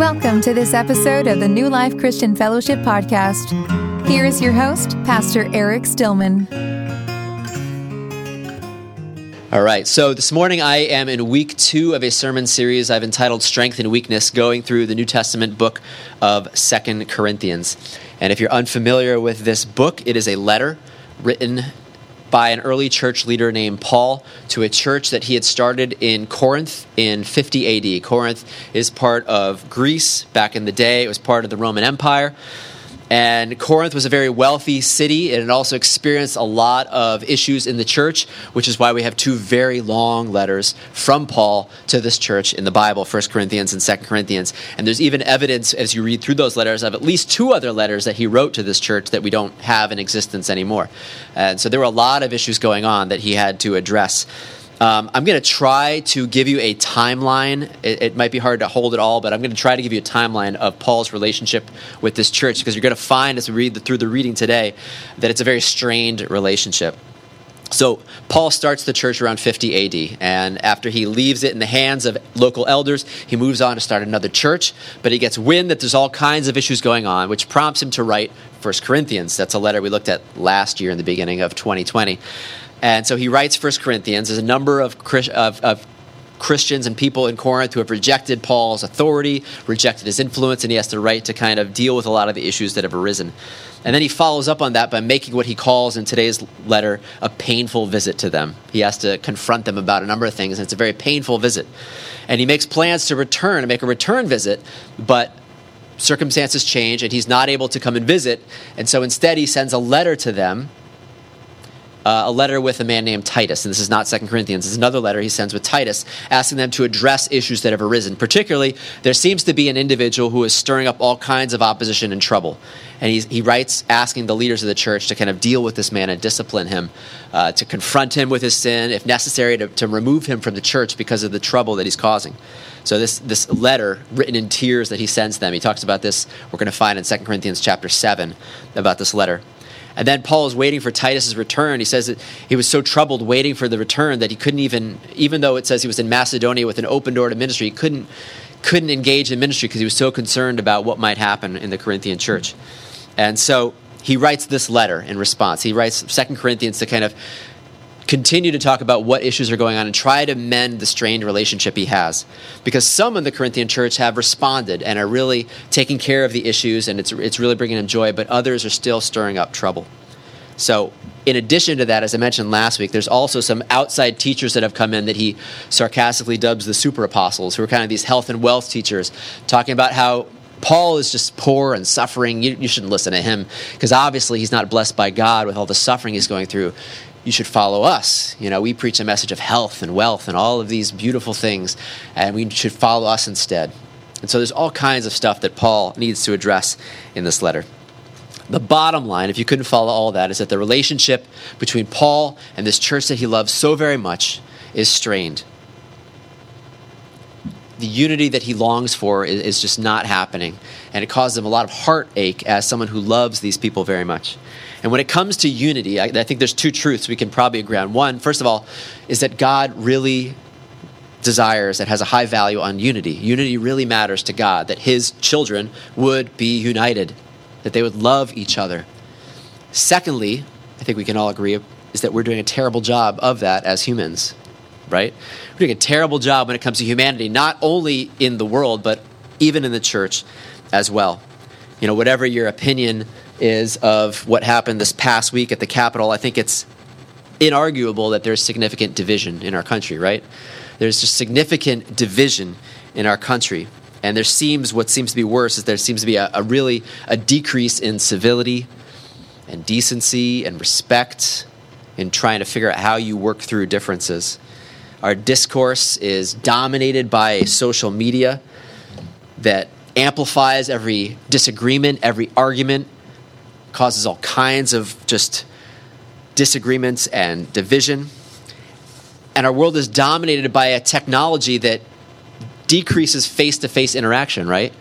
Welcome to this episode of the New Life Christian Fellowship Podcast. Here is your host, Pastor Eric Stillman. All right, so this morning I am in week two of a sermon series I've entitled Strength and Weakness, going through the New Testament book of Second Corinthians. And if you're unfamiliar with this book, it is a letter written by an early church leader named Paul to a church that he had started in Corinth in 50 AD. Corinth is part of Greece back in the day, it was part of the Roman Empire. And Corinth was a very wealthy city, and it also experienced a lot of issues in the church, which is why we have two very long letters from Paul to this church in the Bible, 1 Corinthians and 2 Corinthians. And there's even evidence as you read through those letters of at least two other letters that he wrote to this church that we don't have in existence anymore. And so there were a lot of issues going on that he had to address. Um, I'm going to try to give you a timeline. It, it, might be hard to hold it all, but I'm going to try to give you a timeline of Paul's relationship with this church because you're going to find as we read the, through the reading today that it's a very strained relationship. So, Paul starts the church around 50 AD, and after he leaves it in the hands of local elders, he moves on to start another church. But he gets wind that there's all kinds of issues going on, which prompts him to write 1 Corinthians. That's a letter we looked at last year in the beginning of 2020. And so he writes First Corinthians. There's a number of, of, of Christians and people in Corinth who have rejected Paul's authority, rejected his influence, and he has to write to kind of deal with a lot of the issues that have arisen. And then he follows up on that by making what he calls in today's letter a painful visit to them. He has to confront them about a number of things, and it's a very painful visit. And he makes plans to return and make a return visit, but circumstances change and he's not able to come and visit. And so instead, he sends a letter to them uh, a letter with a man named Titus. And this is not Second Corinthians. it's another letter he sends with Titus, asking them to address issues that have arisen. Particularly, there seems to be an individual who is stirring up all kinds of opposition and trouble. And he writes asking the leaders of the church to kind of deal with this man and discipline him, uh, to confront him with his sin, if necessary, to, to remove him from the church because of the trouble that he's causing. So this, this letter written in tears that he sends them, he talks about this, we're going to find in 2 Corinthians chapter 7 about this letter. And then Paul is waiting for Titus's return. He says that he was so troubled waiting for the return that he couldn't even, even though it says he was in Macedonia with an open door to ministry, he couldn't, couldn't engage in ministry because he was so concerned about what might happen in the Corinthian church. And so he writes this letter in response. He writes Second Corinthians to kind of continue to talk about what issues are going on and try to mend the strained relationship he has. Because some in the Corinthian church have responded and are really taking care of the issues and it's, it's really bringing them joy, but others are still stirring up trouble. So, in addition to that, as I mentioned last week, there's also some outside teachers that have come in that he sarcastically dubs the super apostles, who are kind of these health and wealth teachers, talking about how Paul is just poor and suffering. You, you shouldn't listen to him because obviously he's not blessed by God with all the suffering he's going through you should follow us. You know, we preach a message of health and wealth and all of these beautiful things, and we should follow us instead. And so there's all kinds of stuff that Paul needs to address in this letter. The bottom line, if you couldn't follow all that, is that the relationship between Paul and this church that he loves so very much is strained. The unity that he longs for is, is just not happening, and it causes him a lot of heartache as someone who loves these people very much. And when it comes to unity, I, I think there's two truths we can probably agree on. One, first of all, is that God really desires and has a high value on unity. Unity really matters to God, that his children would be united, that they would love each other. Secondly, I think we can all agree, is that we're doing a terrible job of that as humans, right? We're doing a terrible job when it comes to humanity, not only in the world, but even in the church as well. You know, whatever your opinion is of what happened this past week at the Capitol, I think it's inarguable that there's significant division in our country, right? There's just significant division in our country. And there seems, what seems to be worse is there seems to be a, a really a decrease in civility and decency and respect in trying to figure out how you work through differences. Our discourse is dominated by social media that amplifies every disagreement, every argument, causes all kinds of just disagreements and division. And our world is dominated by a technology that decreases face to face interaction, right?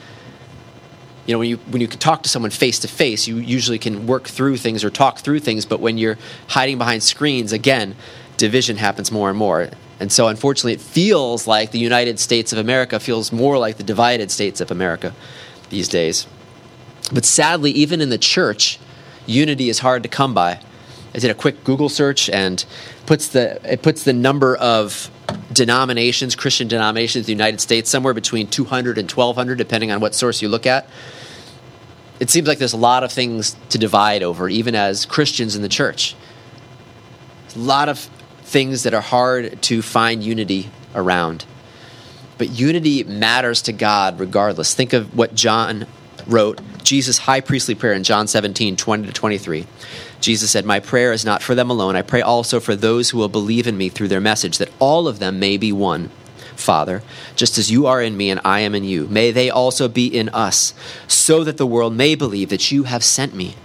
You know, when you, when you can talk to someone face to face, you usually can work through things or talk through things, but when you're hiding behind screens, again, division happens more and more. And so, unfortunately, it feels like the United States of America feels more like the divided states of America these days. But sadly, even in the church, unity is hard to come by. I did a quick Google search and puts the, it puts the number of denominations, Christian denominations in the United States, somewhere between 200 and 1,200, depending on what source you look at. It seems like there's a lot of things to divide over, even as Christians in the church. A lot of things that are hard to find unity around. But unity matters to God regardless. Think of what John wrote, Jesus' high priestly prayer in John 17, 20 to 23. Jesus said, My prayer is not for them alone. I pray also for those who will believe in me through their message, that all of them may be one. Father, just as you are in me and I am in you, may they also be in us, so that the world may believe that you have sent me.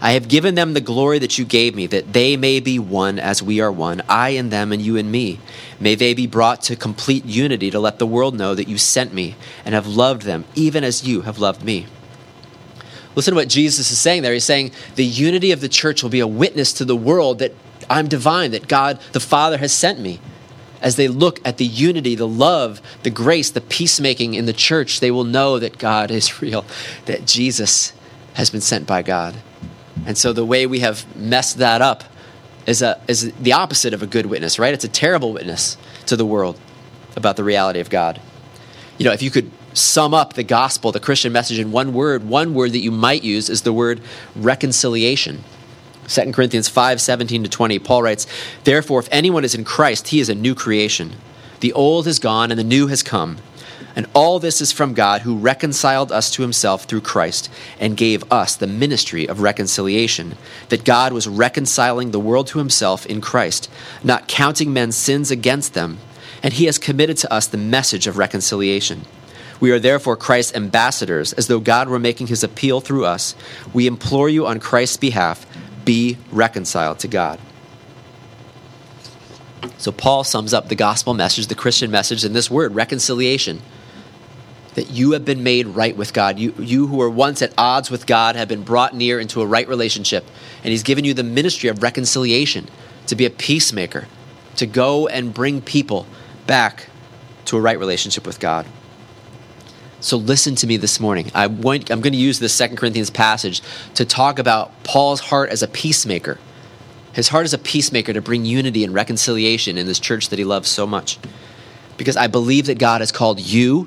I have given them the glory that you gave me, that they may be one as we are one, I and them and you and me. May they be brought to complete unity to let the world know that you sent me and have loved them, even as you have loved me. Listen to what Jesus is saying there. He's saying the unity of the church will be a witness to the world that I'm divine, that God the Father has sent me. As they look at the unity, the love, the grace, the peacemaking in the church, they will know that God is real, that Jesus has been sent by God. And so the way we have messed that up is, a, is the opposite of a good witness, right? It's a terrible witness to the world about the reality of God. You know, if you could sum up the gospel, the Christian message in one word, one word that you might use is the word reconciliation. 2 Corinthians 5 17 to 20, Paul writes, Therefore, if anyone is in Christ, he is a new creation. The old is gone and the new has come. And all this is from God who reconciled us to himself through Christ and gave us the ministry of reconciliation. That God was reconciling the world to himself in Christ, not counting men's sins against them. And he has committed to us the message of reconciliation. We are therefore Christ's ambassadors, as though God were making his appeal through us. We implore you on Christ's behalf be reconciled to God. So, Paul sums up the gospel message, the Christian message, in this word reconciliation that you have been made right with God. You, you who were once at odds with God have been brought near into a right relationship. And He's given you the ministry of reconciliation to be a peacemaker, to go and bring people back to a right relationship with God. So listen to me this morning. I am going to use this Second Corinthians passage to talk about Paul's heart as a peacemaker. His heart as a peacemaker to bring unity and reconciliation in this church that he loves so much. Because I believe that God has called you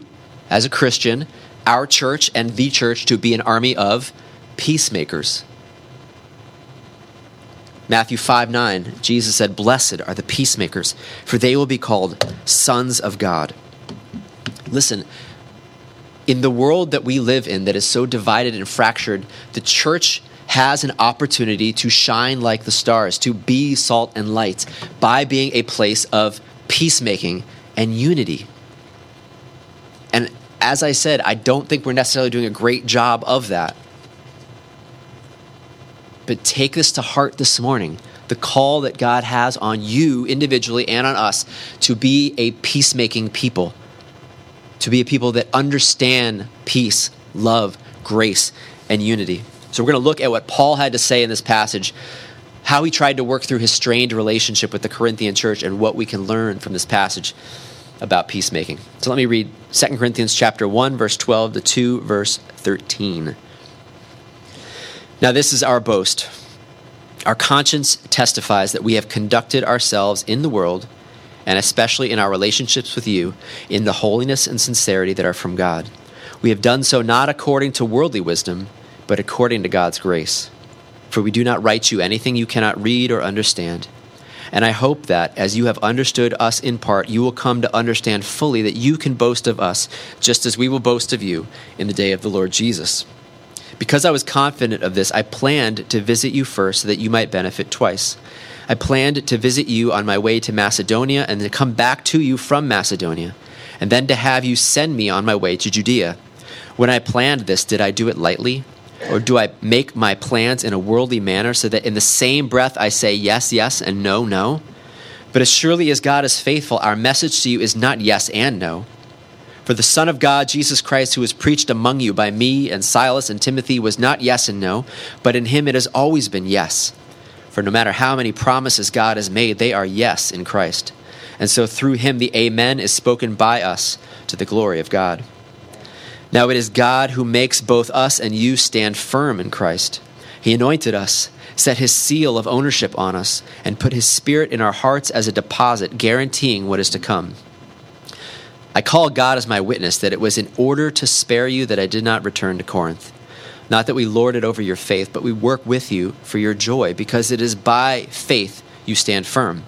as a Christian, our church and the church to be an army of peacemakers. Matthew 5 9, Jesus said, Blessed are the peacemakers, for they will be called sons of God. Listen, in the world that we live in that is so divided and fractured, the church has an opportunity to shine like the stars, to be salt and light by being a place of peacemaking and unity. And as I said, I don't think we're necessarily doing a great job of that. But take this to heart this morning the call that God has on you individually and on us to be a peacemaking people, to be a people that understand peace, love, grace, and unity. So we're going to look at what Paul had to say in this passage, how he tried to work through his strained relationship with the Corinthian church, and what we can learn from this passage about peacemaking. So let me read 2 Corinthians chapter 1 verse 12 to 2 verse 13. Now this is our boast. Our conscience testifies that we have conducted ourselves in the world and especially in our relationships with you in the holiness and sincerity that are from God. We have done so not according to worldly wisdom, but according to God's grace. For we do not write you anything you cannot read or understand and I hope that, as you have understood us in part, you will come to understand fully that you can boast of us, just as we will boast of you in the day of the Lord Jesus. Because I was confident of this, I planned to visit you first so that you might benefit twice. I planned to visit you on my way to Macedonia and to come back to you from Macedonia, and then to have you send me on my way to Judea. When I planned this, did I do it lightly? Or do I make my plans in a worldly manner so that in the same breath I say yes, yes, and no, no? But as surely as God is faithful, our message to you is not yes and no. For the Son of God, Jesus Christ, who was preached among you by me and Silas and Timothy, was not yes and no, but in him it has always been yes. For no matter how many promises God has made, they are yes in Christ. and so through him the Amen is spoken by us to the glory of God. Now it is God who makes both us and you stand firm in Christ. He anointed us, set his seal of ownership on us, and put his spirit in our hearts as a deposit, guaranteeing what is to come. I call God as my witness that it was in order to spare you that I did not return to Corinth. Not that we lord it over your faith, but we work with you for your joy, because it is by faith you stand firm.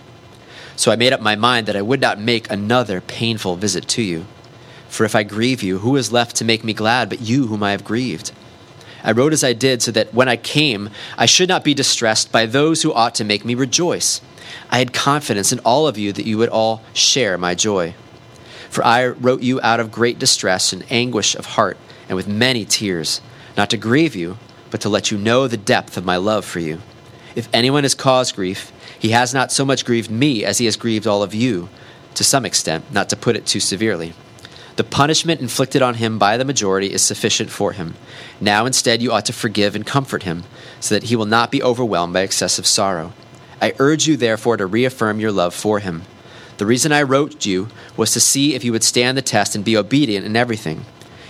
So I made up my mind that I would not make another painful visit to you. For if I grieve you, who is left to make me glad but you whom I have grieved? I wrote as I did so that when I came, I should not be distressed by those who ought to make me rejoice. I had confidence in all of you that you would all share my joy. For I wrote you out of great distress and anguish of heart, and with many tears, not to grieve you, but to let you know the depth of my love for you. If anyone has caused grief, he has not so much grieved me as he has grieved all of you, to some extent, not to put it too severely. The punishment inflicted on him by the majority is sufficient for him. Now instead you ought to forgive and comfort him, so that he will not be overwhelmed by excessive sorrow. I urge you therefore to reaffirm your love for him. The reason I wrote you was to see if you would stand the test and be obedient in everything.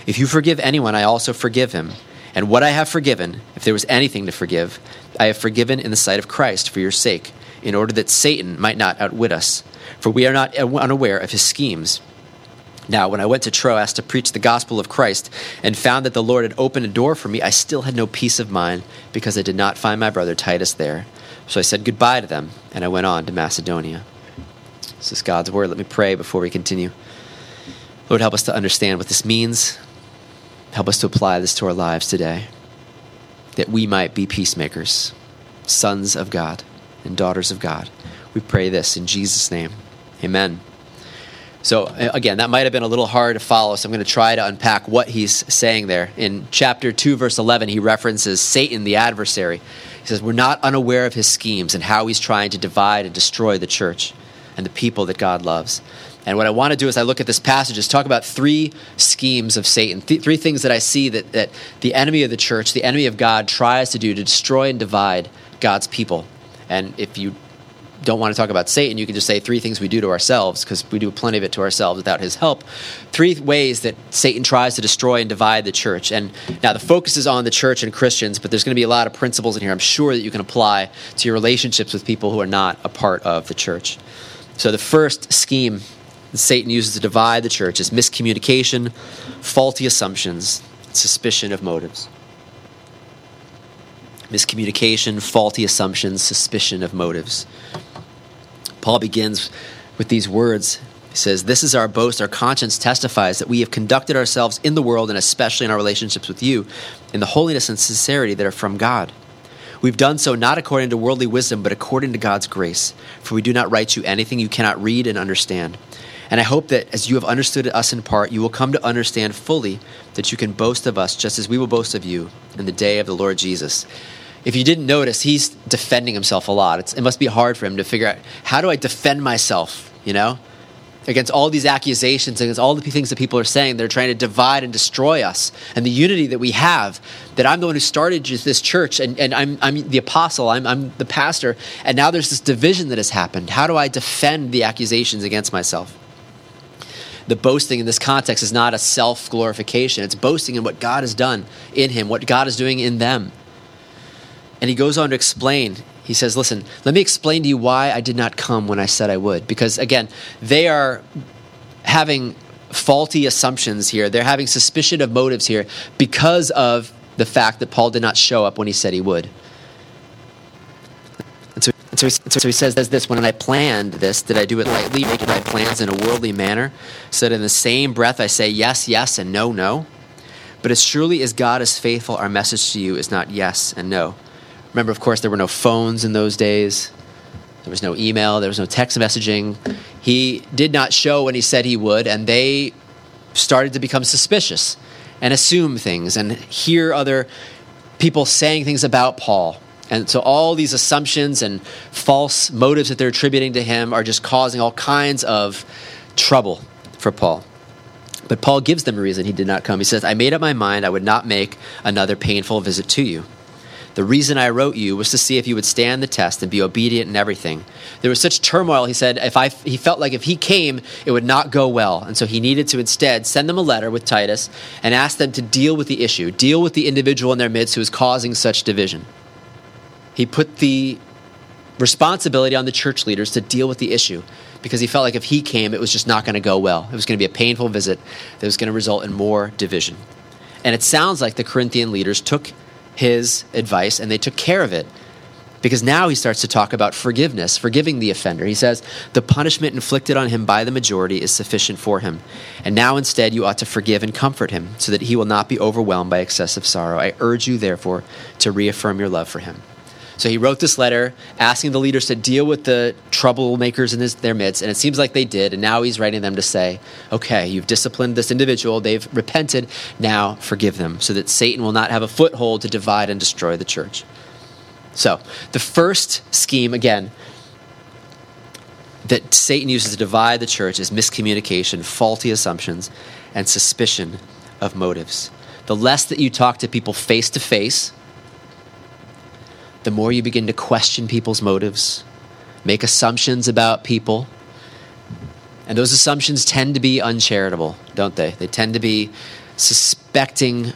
If you forgive anyone, I also forgive him. And what I have forgiven, if there was anything to forgive, I have forgiven in the sight of Christ for your sake in order that Satan might not outwit us, for we are not unaware of his schemes. Now, when I went to Troas to preach the gospel of Christ and found that the Lord had opened a door for me, I still had no peace of mind because I did not find my brother Titus there. So I said goodbye to them and I went on to Macedonia. This is God's word. Let me pray before we continue. Lord, help us to understand what this means. Help us to apply this to our lives today, that we might be peacemakers, sons of God and daughters of God. We pray this in Jesus' name. Amen. So, again, that might have been a little hard to follow, so I'm going to try to unpack what he's saying there. In chapter 2, verse 11, he references Satan, the adversary. He says, We're not unaware of his schemes and how he's trying to divide and destroy the church and the people that God loves. And what I want to do is I look at this passage is talk about three schemes of Satan, th- three things that I see that, that the enemy of the church, the enemy of God, tries to do to destroy and divide God's people. And if you don't want to talk about Satan, you can just say three things we do to ourselves, because we do plenty of it to ourselves without his help. Three ways that Satan tries to destroy and divide the church. And now the focus is on the church and Christians, but there's going to be a lot of principles in here I'm sure that you can apply to your relationships with people who are not a part of the church. So the first scheme Satan uses to divide the church is miscommunication, faulty assumptions, suspicion of motives miscommunication, faulty assumptions, suspicion of motives. Paul begins with these words. He says, This is our boast. Our conscience testifies that we have conducted ourselves in the world, and especially in our relationships with you, in the holiness and sincerity that are from God. We've done so not according to worldly wisdom, but according to God's grace. For we do not write you anything you cannot read and understand. And I hope that as you have understood us in part, you will come to understand fully that you can boast of us just as we will boast of you in the day of the Lord Jesus if you didn't notice, he's defending himself a lot. It's, it must be hard for him to figure out how do I defend myself, you know, against all these accusations, against all the things that people are saying. They're trying to divide and destroy us and the unity that we have. That I'm the one who started this church and, and I'm, I'm the apostle, I'm, I'm the pastor, and now there's this division that has happened. How do I defend the accusations against myself? The boasting in this context is not a self glorification. It's boasting in what God has done in him, what God is doing in them. And he goes on to explain. He says, Listen, let me explain to you why I did not come when I said I would. Because again, they are having faulty assumptions here. They're having suspicion of motives here because of the fact that Paul did not show up when he said he would. So, he, so he says this When I planned this, did I do it lightly, making my plans in a worldly manner, so that in the same breath I say yes, yes, and no, no? But as surely as God is faithful, our message to you is not yes and no. Remember, of course, there were no phones in those days. There was no email. There was no text messaging. He did not show when he said he would, and they started to become suspicious and assume things and hear other people saying things about Paul. And so all these assumptions and false motives that they're attributing to him are just causing all kinds of trouble for Paul. But Paul gives them a reason he did not come. He says, I made up my mind I would not make another painful visit to you The reason I wrote you was to see if you would stand the test and be obedient in everything. There was such turmoil, he said, if I, he felt like if he came, it would not go well. And so he needed to instead send them a letter with Titus and ask them to deal with the issue, deal with the individual in their midst who is causing such division. He put the responsibility on the church leaders to deal with the issue because he felt like if he came, it was just not going to go well. It was going to be a painful visit that was going to result in more division. And it sounds like the Corinthian leaders took his advice and they took care of it because now he starts to talk about forgiveness, forgiving the offender. He says, The punishment inflicted on him by the majority is sufficient for him. And now instead you ought to forgive and comfort him, so that he will not be overwhelmed by excessive sorrow. I urge you, therefore, to reaffirm your love for him. So he wrote this letter asking the leaders to deal with the troublemakers in his, their midst, and it seems like they did. And now he's writing them to say, okay, you've disciplined this individual, they've repented, now forgive them, so that Satan will not have a foothold to divide and destroy the church. So the first scheme, again, that Satan uses to divide the church is miscommunication, faulty assumptions, and suspicion of motives. The less that you talk to people face to face, the more you begin to question people's motives, make assumptions about people. And those assumptions tend to be uncharitable, don't they? They tend to be suspecting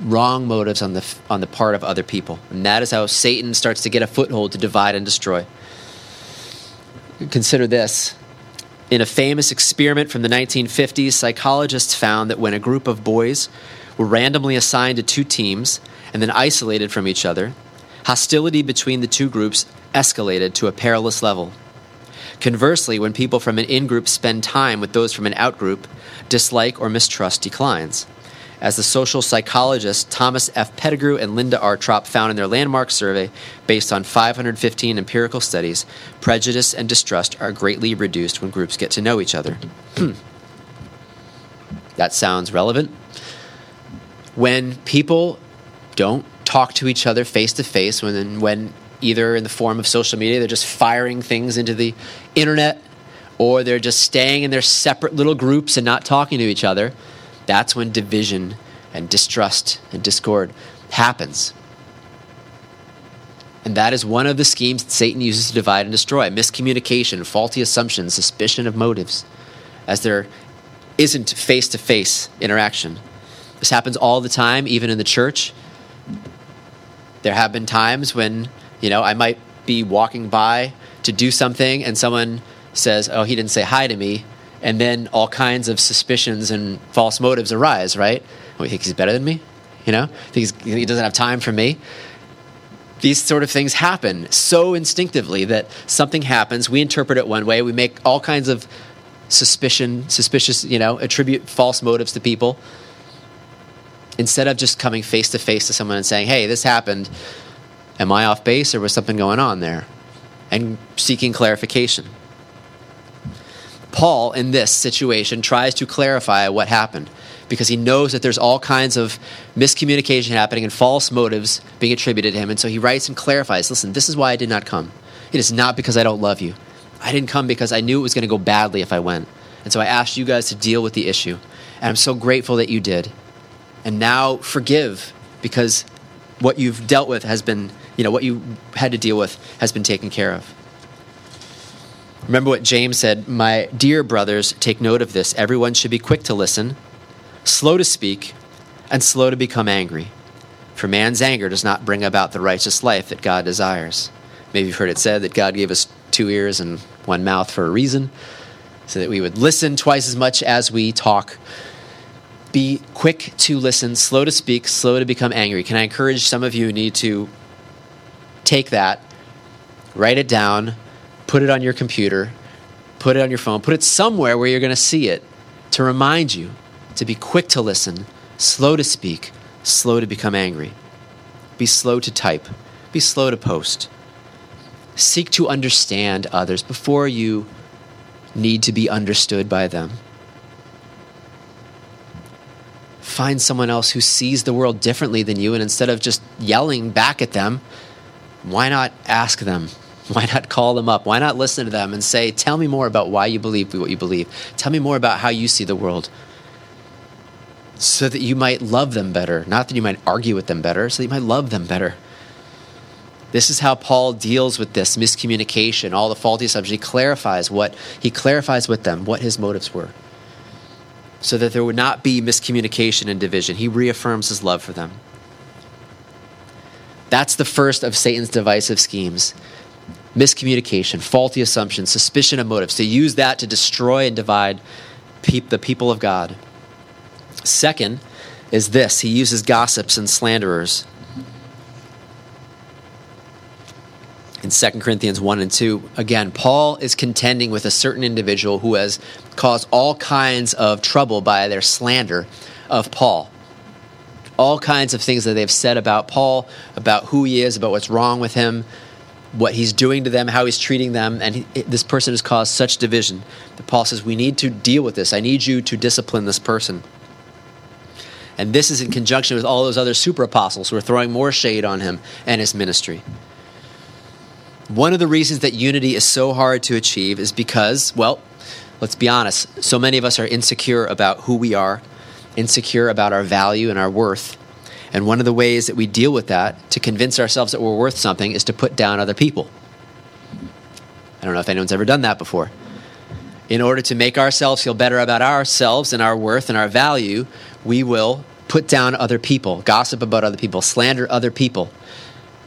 wrong motives on the, on the part of other people. And that is how Satan starts to get a foothold to divide and destroy. Consider this. In a famous experiment from the 1950s, psychologists found that when a group of boys were randomly assigned to two teams and then isolated from each other, hostility between the two groups escalated to a perilous level. Conversely, when people from an in group spend time with those from an out group, dislike or mistrust declines. As the social psychologists Thomas F. Pettigrew and Linda R. Tropp found in their landmark survey, based on 515 empirical studies, prejudice and distrust are greatly reduced when groups get to know each other. Hmm. that sounds relevant. When people don't talk to each other face to face when when either in the form of social media they're just firing things into the internet or they're just staying in their separate little groups and not talking to each other that's when division and distrust and discord happens and that is one of the schemes that Satan uses to divide and destroy miscommunication, faulty assumptions, suspicion of motives, as there isn't face to face interaction. This happens all the time, even in the church. There have been times when, you know, I might be walking by to do something and someone says, "Oh, he didn't say hi to me." And then all kinds of suspicions and false motives arise, right? Oh, you think he's better than me? You know? He doesn't have time for me? These sort of things happen so instinctively that something happens, we interpret it one way, we make all kinds of suspicion, suspicious, you know, attribute false motives to people instead of just coming face to face to someone and saying, hey, this happened. Am I off base or was something going on there? And seeking clarification. Paul, in this situation, tries to clarify what happened because he knows that there's all kinds of miscommunication happening and false motives being attributed to him. And so he writes and clarifies listen, this is why I did not come. It is not because I don't love you. I didn't come because I knew it was going to go badly if I went. And so I asked you guys to deal with the issue. And I'm so grateful that you did and now forgive because what you've dealt with has been, you know, what you had to deal with has been taken care of. Remember what James said, My dear brothers, take note of this. Everyone should be quick to listen, slow to speak, and slow to become angry. For man's anger does not bring about the righteous life that God desires. Maybe you've heard it said that God gave us two ears and one mouth for a reason, so that we would listen twice as much as we talk be quick to listen, slow to speak, slow to become angry. Can I encourage some of you need to take that, write it down, put it on your computer, put it on your phone, put it somewhere where you're going to see it to remind you to be quick to listen, slow to speak, slow to become angry. Be slow to type, be slow to post. Seek to understand others before you need to be understood by them find someone else who sees the world differently than you, and instead of just yelling back at them, why not ask them? Why not call them up? Why not listen to them and say, Tell me more about why you believe what you believe? Tell me more about how you see the world. So that you might love them better. Not that you might argue with them better, so that you might love them better. This is how Paul deals with this miscommunication, all the faulty assumptions. He clarifies what he clarifies with them what his motives were. So that there would not be miscommunication and division. He reaffirms his love for them. That's the first of Satan's divisive schemes miscommunication, faulty assumptions, suspicion of motives, to use that to destroy and divide the people of God. Second is this he uses gossips and slanderers. In 2 Corinthians 1 and 2, again, Paul is contending with a certain individual who has caused all kinds of trouble by their slander of Paul all kinds of things that they've said about Paul, about who he is, about what's wrong with him, what he's doing to them, how he's treating them. And he, this person has caused such division that Paul says, We need to deal with this. I need you to discipline this person. And this is in conjunction with all those other super apostles who are throwing more shade on him and his ministry. One of the reasons that unity is so hard to achieve is because, well, let's be honest, so many of us are insecure about who we are insecure about our value and our worth. And one of the ways that we deal with that to convince ourselves that we're worth something is to put down other people. I don't know if anyone's ever done that before. In order to make ourselves feel better about ourselves and our worth and our value, we will put down other people, gossip about other people, slander other people,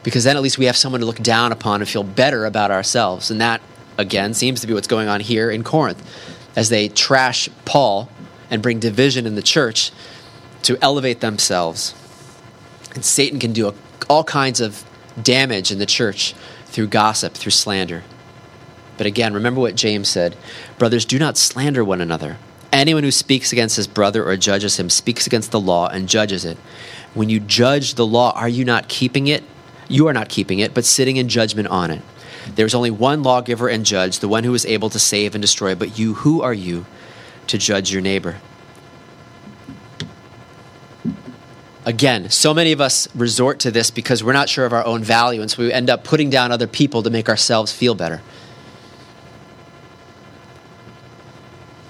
because then at least we have someone to look down upon and feel better about ourselves. And that, again, seems to be what's going on here in Corinth. As they trash Paul, and bring division in the church to elevate themselves. And Satan can do all kinds of damage in the church through gossip, through slander. But again, remember what James said Brothers, do not slander one another. Anyone who speaks against his brother or judges him speaks against the law and judges it. When you judge the law, are you not keeping it? You are not keeping it, but sitting in judgment on it. There is only one lawgiver and judge, the one who is able to save and destroy. But you, who are you to judge your neighbor. Again, so many of us resort to this because we're not sure of our own value, and so we end up putting down other people to make ourselves feel better.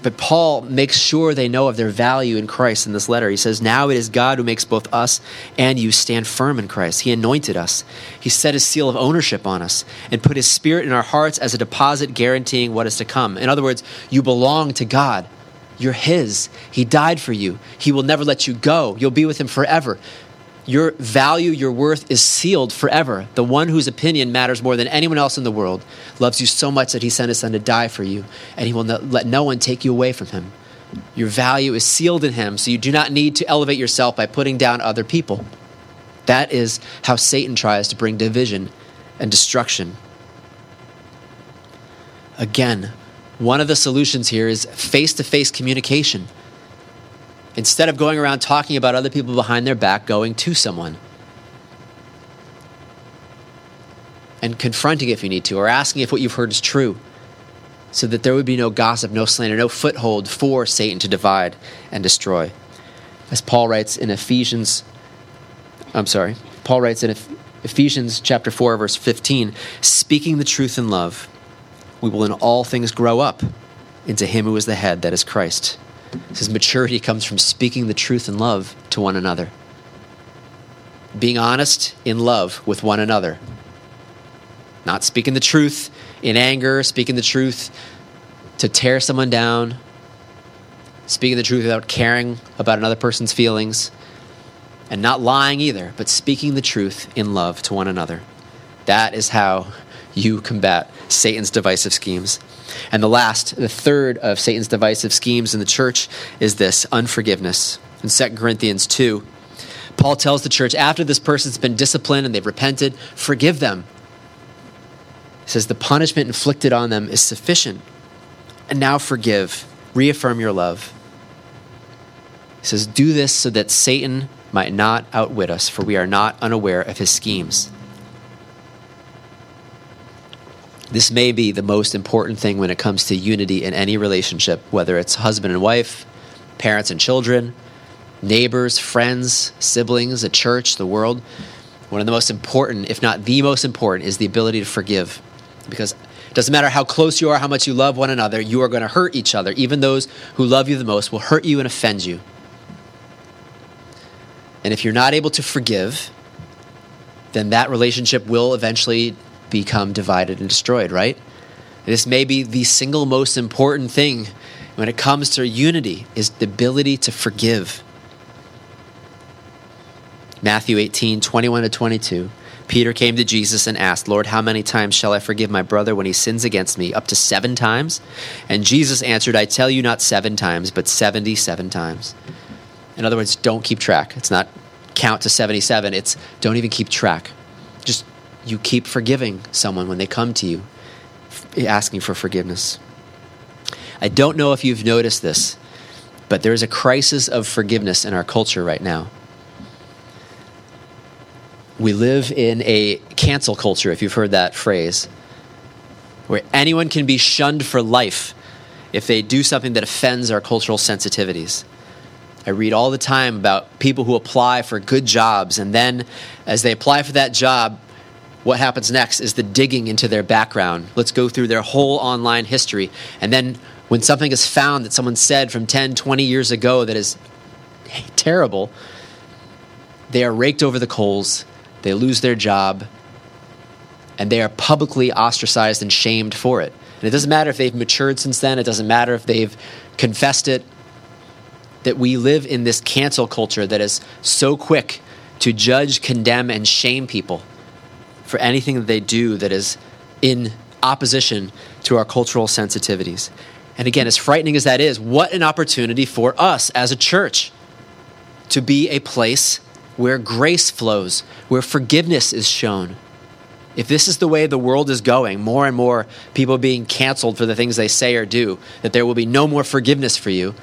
But Paul makes sure they know of their value in Christ in this letter. He says, Now it is God who makes both us and you stand firm in Christ. He anointed us, He set His seal of ownership on us, and put His Spirit in our hearts as a deposit guaranteeing what is to come. In other words, you belong to God. You're His. He died for you. He will never let you go. You'll be with Him forever. Your value, your worth is sealed forever. The one whose opinion matters more than anyone else in the world loves you so much that He sent His Son to die for you, and He will not let no one take you away from Him. Your value is sealed in Him, so you do not need to elevate yourself by putting down other people. That is how Satan tries to bring division and destruction. Again, one of the solutions here is face to face communication. Instead of going around talking about other people behind their back, going to someone and confronting if you need to, or asking if what you've heard is true, so that there would be no gossip, no slander, no foothold for Satan to divide and destroy. As Paul writes in Ephesians, I'm sorry, Paul writes in Ephesians chapter 4, verse 15, speaking the truth in love we will in all things grow up into him who is the head, that is Christ. His maturity comes from speaking the truth in love to one another. Being honest in love with one another. Not speaking the truth in anger, speaking the truth to tear someone down, speaking the truth without caring about another person's feelings, and not lying either, but speaking the truth in love to one another. That is how you combat Satan's divisive schemes. And the last, the third of Satan's divisive schemes in the church is this unforgiveness. In 2 Corinthians 2, Paul tells the church after this person's been disciplined and they've repented, forgive them. He says the punishment inflicted on them is sufficient. And now forgive, reaffirm your love. He says, Do this so that Satan might not outwit us, for we are not unaware of his schemes. This may be the most important thing when it comes to unity in any relationship, whether it's husband and wife, parents and children, neighbors, friends, siblings, a church, the world. One of the most important, if not the most important, is the ability to forgive. Because it doesn't matter how close you are, how much you love one another, you are going to hurt each other. Even those who love you the most will hurt you and offend you. And if you're not able to forgive, then that relationship will eventually become divided and destroyed, right? This may be the single most important thing when it comes to unity is the ability to forgive. Matthew 18, 21 to 22. Peter came to Jesus and asked, Lord, how many times shall I forgive my brother when he sins against me? Up to seven times? And Jesus answered, I tell you not seven times, but 77 times. In other words, don't keep track. It's not count to 77, it's don't even keep track. Just you keep forgiving someone when they come to you asking for forgiveness. I don't know if you've noticed this, but there is a crisis of forgiveness in our culture right now. We live in a cancel culture, if you've heard that phrase, where anyone can be shunned for life if they do something that offends our cultural sensitivities. I read all the time about people who apply for good jobs, and then as they apply for that job, what happens next is the digging into their background. Let's go through their whole online history. And then when something is found that someone said from 10, 20 years ago that is terrible, they are raked over the coals, they lose their job, and they are publicly ostracized and shamed for it. And it doesn't matter if they've matured since then, it doesn't matter if they've confessed it. That we live in this cancel culture that is so quick to judge, condemn, and shame people for anything that they do that is in opposition to our cultural sensitivities. And again, as frightening as that is, what an opportunity for us as a church to be a place where grace flows, where forgiveness is shown. If this is the way the world is going, more and more people being canceled for the things they say or do, that there will be no more forgiveness for you,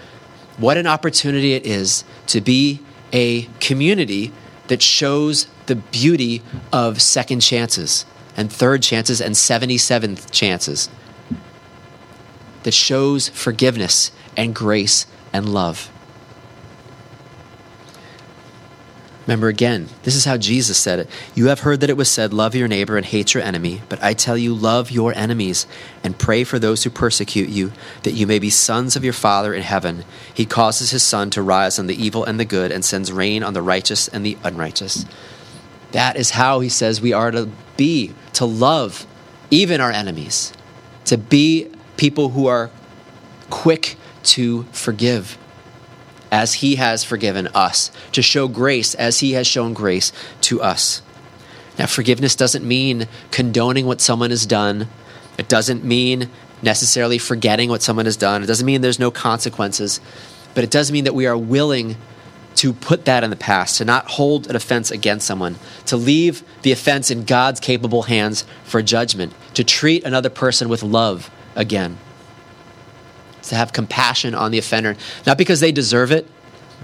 what an opportunity it is to be a community that shows the beauty of second chances and third chances and 77th chances that shows forgiveness and grace and love. Remember again, this is how Jesus said it. You have heard that it was said, Love your neighbor and hate your enemy. But I tell you, love your enemies and pray for those who persecute you, that you may be sons of your Father in heaven. He causes his sun to rise on the evil and the good and sends rain on the righteous and the unrighteous. That is how he says we are to be, to love even our enemies, to be people who are quick to forgive as he has forgiven us, to show grace as he has shown grace to us. Now, forgiveness doesn't mean condoning what someone has done, it doesn't mean necessarily forgetting what someone has done, it doesn't mean there's no consequences, but it does mean that we are willing to put that in the past, to not hold an offense against someone, to leave the offense in God's capable hands for judgment, to treat another person with love again to have compassion on the offender, not because they deserve it,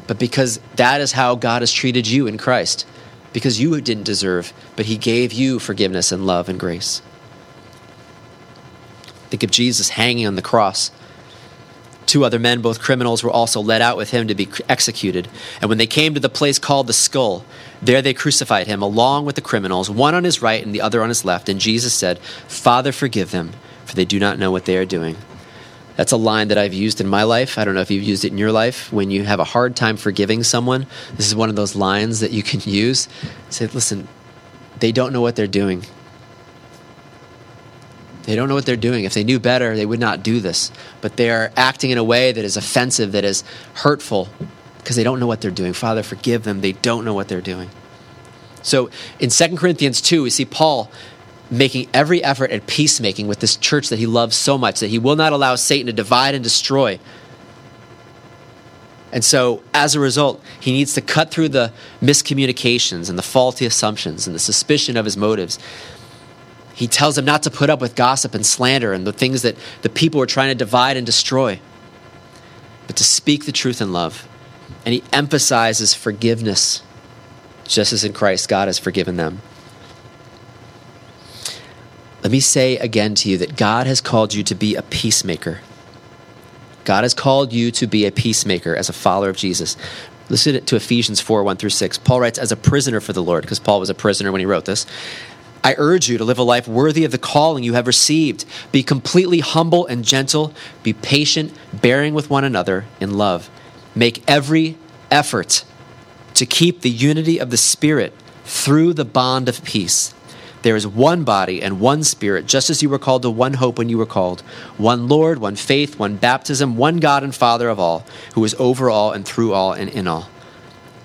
but because that is how God has treated you in Christ. Because you didn't deserve, but He gave you forgiveness and love and grace. Think of Jesus hanging on the cross. Two other men, both criminals, were also led out with him to be executed. And when they came to the place called the skull, there they crucified him along with the criminals, one on his right and the other on his left. And Jesus said, Father, forgive them, for they do not know what they are doing. That's a line that I've used in my life. I don't know if you've used it in your life. When you have a hard time forgiving someone, this is one of those lines that you can use. Say, listen, they don't know what they're doing. They don't know what they're doing. If they knew better, they would not do this. But they are acting in a way that is offensive, that is hurtful, because they don't know what they're doing. Father, forgive them. They don't know what they're doing. So in 2 Corinthians 2, we see Paul making every effort at peacemaking with this church that he loves so much that he will not allow Satan to divide and destroy. And so, as a result, he needs to cut through the miscommunications and the faulty assumptions and the suspicion of his motives. He tells them not to put up with gossip and slander and the things that the people are trying to divide and destroy, but to speak the truth in love. And he emphasizes forgiveness, just as in Christ God has forgiven them. Let me say again to you that God has called you to be a peacemaker. God has called you to be a peacemaker as a follower of Jesus. Listen to Ephesians 4 1 through 6. Paul writes, As a prisoner for the Lord, because Paul was a prisoner when he wrote this, I urge you to live a life worthy of the calling you have received. Be completely humble and gentle. Be patient, bearing with one another in love. Make every effort to keep the unity of the Spirit through the bond of peace. There is one body and one spirit, just as you were called to one hope when you were called. One Lord, one faith, one baptism, one God and Father of all, who is over all and through all and in all.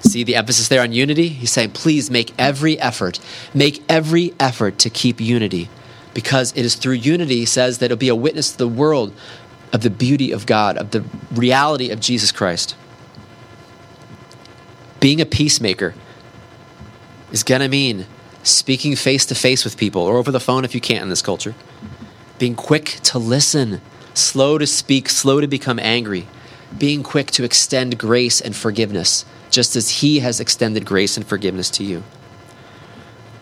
See the emphasis there on unity? He's saying, please make every effort, make every effort to keep unity. Because it is through unity, he says, that it'll be a witness to the world of the beauty of God, of the reality of Jesus Christ. Being a peacemaker is going to mean speaking face to face with people or over the phone if you can't in this culture. Being quick to listen, slow to speak, slow to become angry. Being quick to extend grace and forgiveness, just as He has extended grace and forgiveness to you.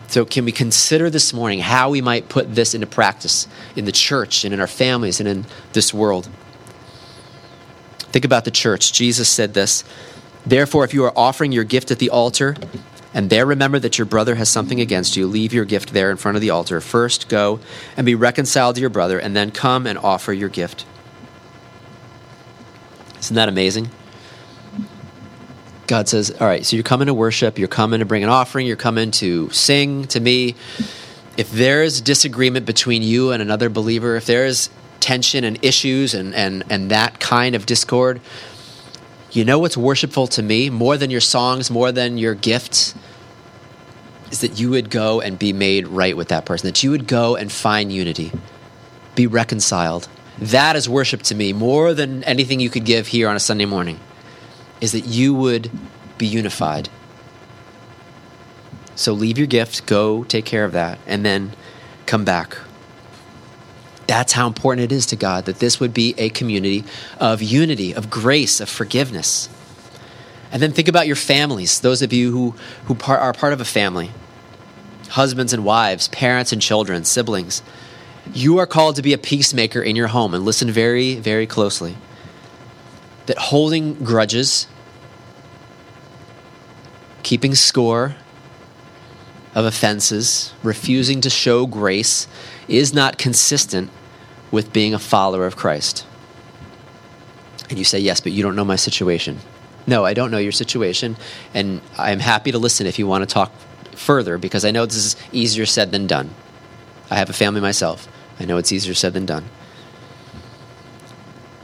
So, can we consider this morning how we might put this into practice in the church and in our families and in this world? Think about the church. Jesus said this Therefore, if you are offering your gift at the altar, and there remember that your brother has something against you, leave your gift there in front of the altar. First go and be reconciled to your brother, and then come and offer your gift. Isn't that amazing? God says, All right, so you're coming to worship, you're coming to bring an offering, you're coming to sing to me. If there is disagreement between you and another believer, if there is tension and issues and, and, and that kind of discord, you know what's worshipful to me more than your songs, more than your gifts? Is that you would go and be made right with that person, that you would go and find unity, be reconciled. That is worship to me more than anything you could give here on a Sunday morning, is that you would be unified. So leave your gift, go take care of that, and then come back. That's how important it is to God that this would be a community of unity, of grace, of forgiveness. And then think about your families, those of you who, who are part of a family husbands and wives, parents and children, siblings. You are called to be a peacemaker in your home, and listen very, very closely. That holding grudges, keeping score of offenses, refusing to show grace is not consistent with being a follower of Christ. And you say, Yes, but you don't know my situation. No, I don't know your situation, and I'm happy to listen if you want to talk further because I know this is easier said than done. I have a family myself. I know it's easier said than done.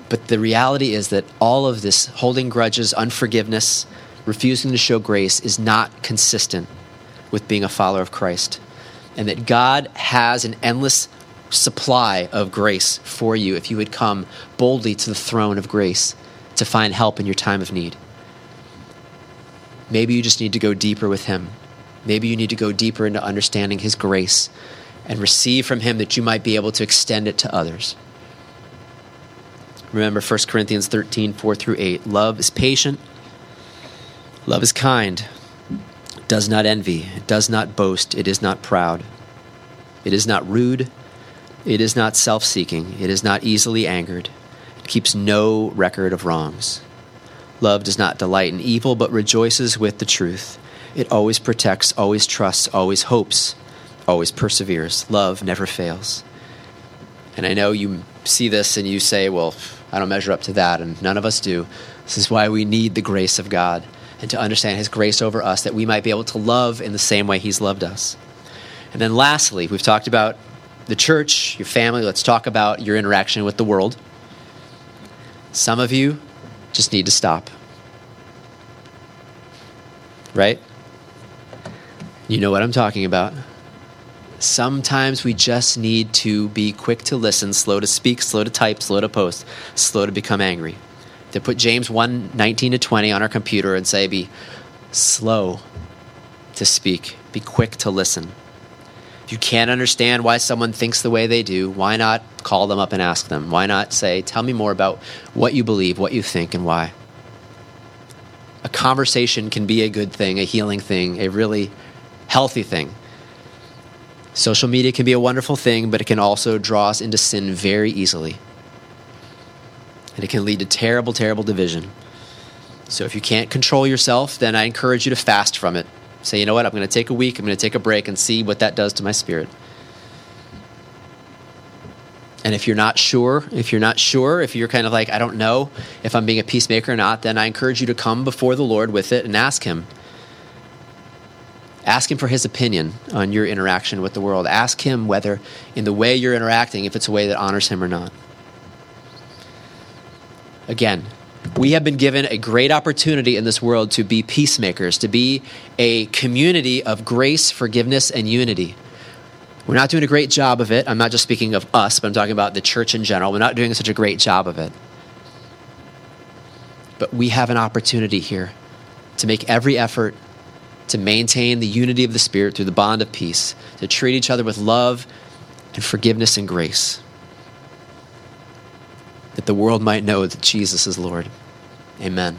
But the reality is that all of this holding grudges, unforgiveness, refusing to show grace is not consistent with being a follower of Christ. And that God has an endless supply of grace for you if you would come boldly to the throne of grace to find help in your time of need. Maybe you just need to go deeper with Him. Maybe you need to go deeper into understanding His grace and receive from Him that you might be able to extend it to others. Remember 1 Corinthians 13, 4 through 8. Love is patient, love is kind, does not envy, does not boast, it is not proud, it is not rude it is not self seeking, it is not easily angered, it keeps no record of wrongs. Love does not delight in evil, but rejoices with the truth. It always protects, always trusts, always hopes, always perseveres. Love never fails. And I know you see this and you say, well, I don't measure up to that, and none of us do. This is why we need the grace of God and to understand His grace over us that we might be able to love in the same way He's loved us. And then lastly, we've talked about the church, your family, let's talk about your interaction with the world. Some of you just need to stop. Right? You know what I'm talking about. Sometimes we just need to be quick to listen, slow to speak, slow to type, slow to post, slow to become angry. To put James 1 19 to 20 on our computer and say, be slow to speak, be quick to listen. If you can't understand why someone thinks the way they do, why not call them up and ask them? Why not say, Tell me more about what you believe, what you think, and why? A conversation can be a good thing, a healing thing, a really healthy thing. Social media can be a wonderful thing, but it can also draw us into sin very easily. And it can lead to terrible, terrible division. So if you can't control yourself, then I encourage you to fast from it. Say, you know what, I'm going to take a week, I'm going to take a break and see what that does to my spirit. And if you're not sure, if you're not sure, if you're kind of like, I don't know if I'm being a peacemaker or not, then I encourage you to come before the Lord with it and ask Him. Ask Him for His opinion on your interaction with the world. Ask Him whether, in the way you're interacting, if it's a way that honors Him or not. Again, we have been given a great opportunity in this world to be peacemakers, to be a community of grace, forgiveness, and unity. We're not doing a great job of it. I'm not just speaking of us, but I'm talking about the church in general. We're not doing such a great job of it. But we have an opportunity here to make every effort to maintain the unity of the Spirit through the bond of peace, to treat each other with love and forgiveness and grace, that the world might know that Jesus is Lord. Amen.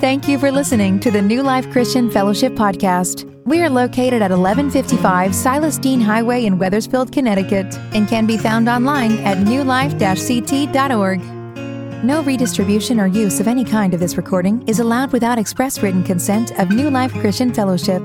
Thank you for listening to the New Life Christian Fellowship Podcast. We are located at 1155 Silas Deane Highway in Wethersfield, Connecticut, and can be found online at newlife-ct.org. No redistribution or use of any kind of this recording is allowed without express written consent of New Life Christian Fellowship.